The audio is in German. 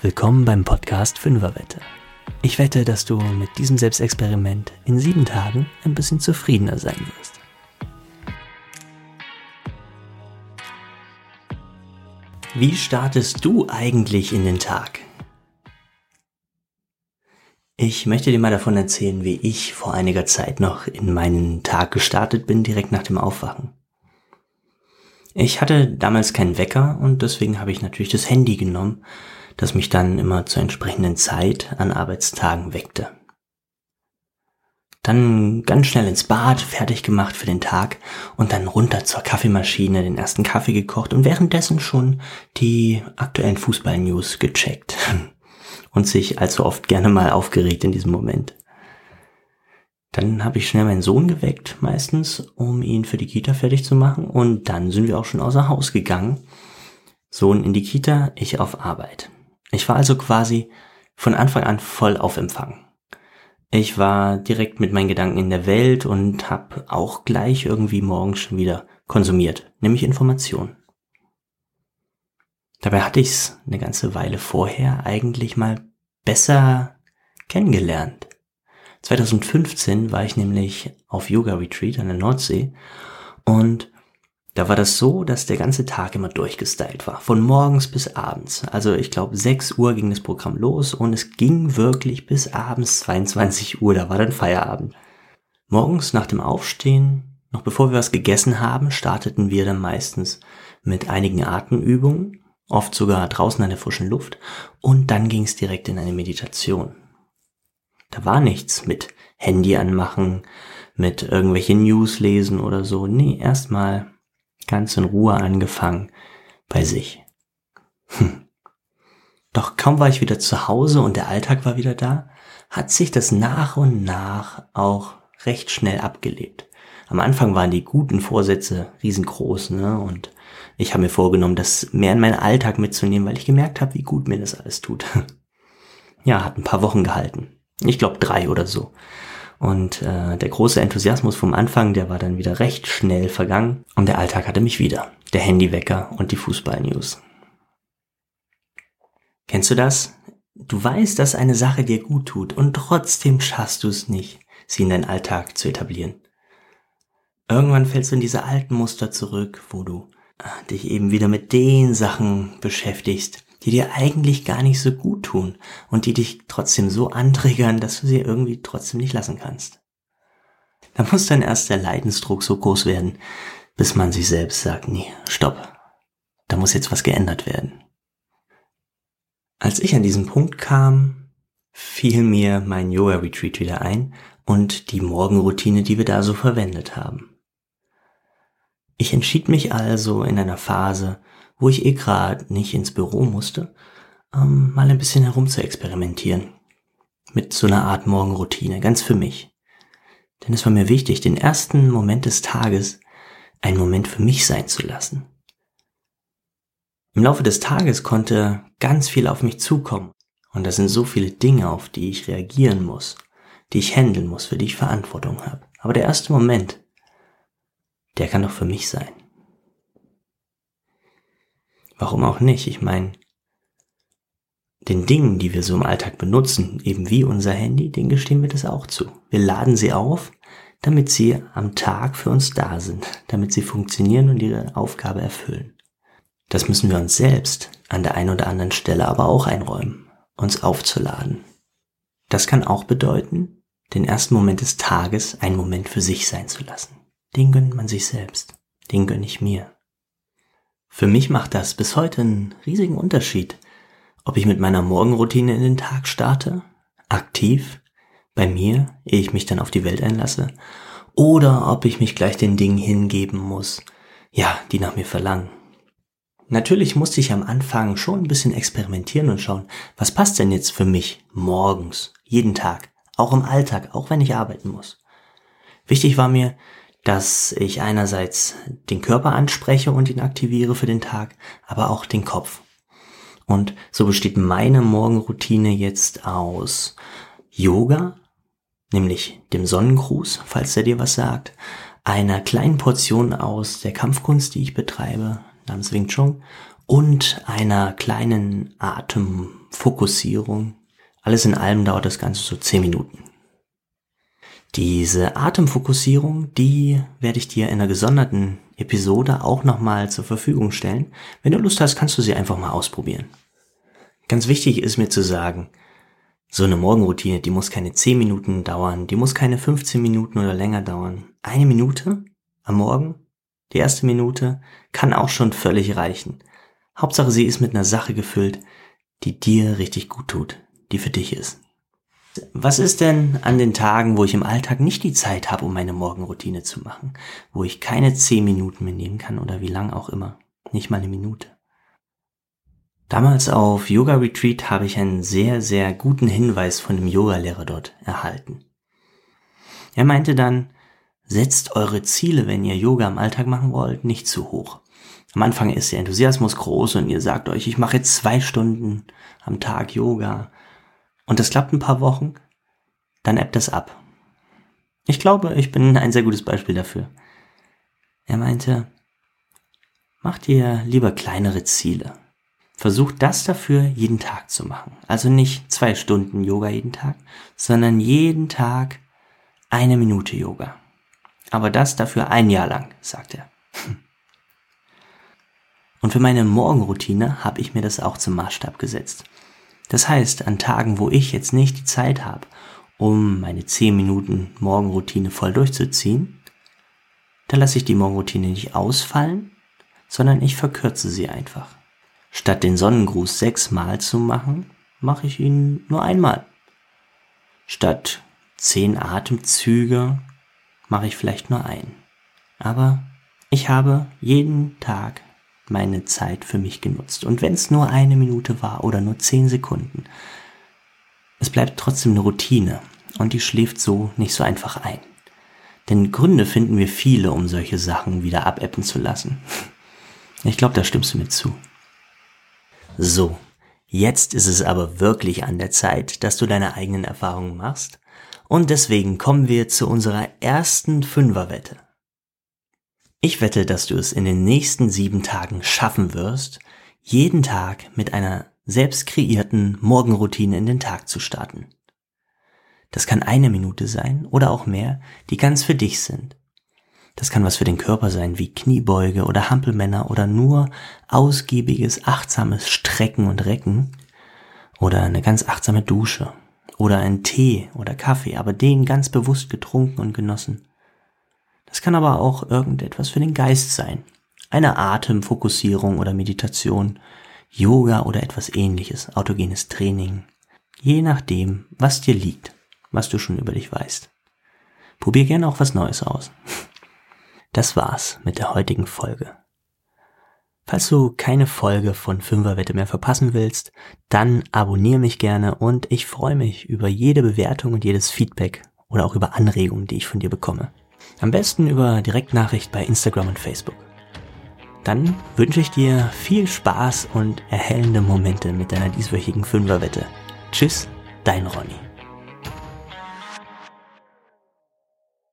Willkommen beim Podcast Fünferwette. Ich wette, dass du mit diesem Selbstexperiment in sieben Tagen ein bisschen zufriedener sein wirst. Wie startest du eigentlich in den Tag? Ich möchte dir mal davon erzählen, wie ich vor einiger Zeit noch in meinen Tag gestartet bin, direkt nach dem Aufwachen. Ich hatte damals keinen Wecker und deswegen habe ich natürlich das Handy genommen das mich dann immer zur entsprechenden Zeit an Arbeitstagen weckte. Dann ganz schnell ins Bad, fertig gemacht für den Tag und dann runter zur Kaffeemaschine, den ersten Kaffee gekocht und währenddessen schon die aktuellen Fußball-News gecheckt. Und sich allzu oft gerne mal aufgeregt in diesem Moment. Dann habe ich schnell meinen Sohn geweckt, meistens, um ihn für die Kita fertig zu machen. Und dann sind wir auch schon außer Haus gegangen. Sohn in die Kita, ich auf Arbeit. Ich war also quasi von Anfang an voll auf Empfang. Ich war direkt mit meinen Gedanken in der Welt und habe auch gleich irgendwie morgens schon wieder konsumiert, nämlich Informationen. Dabei hatte ich's eine ganze Weile vorher eigentlich mal besser kennengelernt. 2015 war ich nämlich auf Yoga Retreat an der Nordsee und da war das so, dass der ganze Tag immer durchgestylt war. Von morgens bis abends. Also ich glaube, 6 Uhr ging das Programm los und es ging wirklich bis abends 22 Uhr. Da war dann Feierabend. Morgens nach dem Aufstehen, noch bevor wir was gegessen haben, starteten wir dann meistens mit einigen Atemübungen, oft sogar draußen an der frischen Luft, und dann ging es direkt in eine Meditation. Da war nichts mit Handy anmachen, mit irgendwelche News lesen oder so. Nee, erstmal ganz in Ruhe angefangen bei sich. Hm. Doch kaum war ich wieder zu Hause und der Alltag war wieder da, hat sich das nach und nach auch recht schnell abgelebt. Am Anfang waren die guten Vorsätze riesengroß, ne? Und ich habe mir vorgenommen, das mehr in meinen Alltag mitzunehmen, weil ich gemerkt habe, wie gut mir das alles tut. ja, hat ein paar Wochen gehalten. Ich glaube drei oder so. Und äh, der große Enthusiasmus vom Anfang, der war dann wieder recht schnell vergangen und der Alltag hatte mich wieder. Der Handywecker und die Fußballnews. Kennst du das? Du weißt, dass eine Sache dir gut tut und trotzdem schaffst du es nicht, sie in deinen Alltag zu etablieren. Irgendwann fällst du in diese alten Muster zurück, wo du äh, dich eben wieder mit den Sachen beschäftigst, die dir eigentlich gar nicht so gut tun und die dich trotzdem so antriggern, dass du sie irgendwie trotzdem nicht lassen kannst. Da muss dann erst der Leidensdruck so groß werden, bis man sich selbst sagt, nee, stopp, da muss jetzt was geändert werden. Als ich an diesen Punkt kam, fiel mir mein Yoga-Retreat wieder ein und die Morgenroutine, die wir da so verwendet haben. Ich entschied mich also in einer Phase, wo ich eh gerade nicht ins Büro musste, ähm, mal ein bisschen herum zu experimentieren. Mit so einer Art Morgenroutine, ganz für mich. Denn es war mir wichtig, den ersten Moment des Tages einen Moment für mich sein zu lassen. Im Laufe des Tages konnte ganz viel auf mich zukommen. Und da sind so viele Dinge, auf die ich reagieren muss, die ich handeln muss, für die ich Verantwortung habe. Aber der erste Moment, der kann doch für mich sein. Warum auch nicht? Ich meine, den Dingen, die wir so im Alltag benutzen, eben wie unser Handy, den gestehen wir das auch zu. Wir laden sie auf, damit sie am Tag für uns da sind, damit sie funktionieren und ihre Aufgabe erfüllen. Das müssen wir uns selbst an der einen oder anderen Stelle aber auch einräumen, uns aufzuladen. Das kann auch bedeuten, den ersten Moment des Tages einen Moment für sich sein zu lassen. Den gönnt man sich selbst, den gönne ich mir. Für mich macht das bis heute einen riesigen Unterschied, ob ich mit meiner Morgenroutine in den Tag starte, aktiv, bei mir, ehe ich mich dann auf die Welt einlasse, oder ob ich mich gleich den Dingen hingeben muss, ja, die nach mir verlangen. Natürlich musste ich am Anfang schon ein bisschen experimentieren und schauen, was passt denn jetzt für mich morgens, jeden Tag, auch im Alltag, auch wenn ich arbeiten muss. Wichtig war mir, dass ich einerseits den Körper anspreche und ihn aktiviere für den Tag, aber auch den Kopf. Und so besteht meine Morgenroutine jetzt aus Yoga, nämlich dem Sonnengruß, falls er dir was sagt, einer kleinen Portion aus der Kampfkunst, die ich betreibe, namens Wing Chun, und einer kleinen Atemfokussierung. Alles in allem dauert das Ganze so 10 Minuten. Diese Atemfokussierung, die werde ich dir in einer gesonderten Episode auch nochmal zur Verfügung stellen. Wenn du Lust hast, kannst du sie einfach mal ausprobieren. Ganz wichtig ist mir zu sagen, so eine Morgenroutine, die muss keine 10 Minuten dauern, die muss keine 15 Minuten oder länger dauern. Eine Minute am Morgen, die erste Minute, kann auch schon völlig reichen. Hauptsache, sie ist mit einer Sache gefüllt, die dir richtig gut tut, die für dich ist. Was ist denn an den Tagen, wo ich im Alltag nicht die Zeit habe, um meine Morgenroutine zu machen, wo ich keine 10 Minuten mehr nehmen kann oder wie lang auch immer, nicht mal eine Minute? Damals auf Yoga Retreat habe ich einen sehr, sehr guten Hinweis von dem Yogalehrer dort erhalten. Er meinte dann, setzt eure Ziele, wenn ihr Yoga im Alltag machen wollt, nicht zu hoch. Am Anfang ist der Enthusiasmus groß und ihr sagt euch, ich mache jetzt zwei Stunden am Tag Yoga. Und das klappt ein paar Wochen, dann ebbt das ab. Ich glaube, ich bin ein sehr gutes Beispiel dafür. Er meinte, macht ihr lieber kleinere Ziele. Versucht das dafür jeden Tag zu machen. Also nicht zwei Stunden Yoga jeden Tag, sondern jeden Tag eine Minute Yoga. Aber das dafür ein Jahr lang, sagt er. Und für meine Morgenroutine habe ich mir das auch zum Maßstab gesetzt. Das heißt, an Tagen, wo ich jetzt nicht die Zeit habe, um meine 10 Minuten Morgenroutine voll durchzuziehen, da lasse ich die Morgenroutine nicht ausfallen, sondern ich verkürze sie einfach. Statt den Sonnengruß sechsmal zu machen, mache ich ihn nur einmal. Statt zehn Atemzüge mache ich vielleicht nur einen. Aber ich habe jeden Tag meine Zeit für mich genutzt. Und wenn es nur eine Minute war oder nur zehn Sekunden, es bleibt trotzdem eine Routine und die schläft so nicht so einfach ein. Denn Gründe finden wir viele, um solche Sachen wieder abebben zu lassen. Ich glaube, da stimmst du mir zu. So, jetzt ist es aber wirklich an der Zeit, dass du deine eigenen Erfahrungen machst. Und deswegen kommen wir zu unserer ersten Fünferwette. Ich wette, dass du es in den nächsten sieben Tagen schaffen wirst, jeden Tag mit einer selbst kreierten Morgenroutine in den Tag zu starten. Das kann eine Minute sein oder auch mehr, die ganz für dich sind. Das kann was für den Körper sein, wie Kniebeuge oder Hampelmänner oder nur ausgiebiges, achtsames Strecken und Recken oder eine ganz achtsame Dusche oder ein Tee oder Kaffee, aber den ganz bewusst getrunken und genossen. Das kann aber auch irgendetwas für den Geist sein. Eine Atemfokussierung oder Meditation, Yoga oder etwas ähnliches, autogenes Training. Je nachdem, was dir liegt, was du schon über dich weißt. Probier gerne auch was Neues aus. Das war's mit der heutigen Folge. Falls du keine Folge von Fünferwette mehr verpassen willst, dann abonniere mich gerne und ich freue mich über jede Bewertung und jedes Feedback oder auch über Anregungen, die ich von dir bekomme. Am besten über Direktnachricht bei Instagram und Facebook. Dann wünsche ich dir viel Spaß und erhellende Momente mit deiner dieswöchigen Fünferwette. Tschüss, dein Ronny.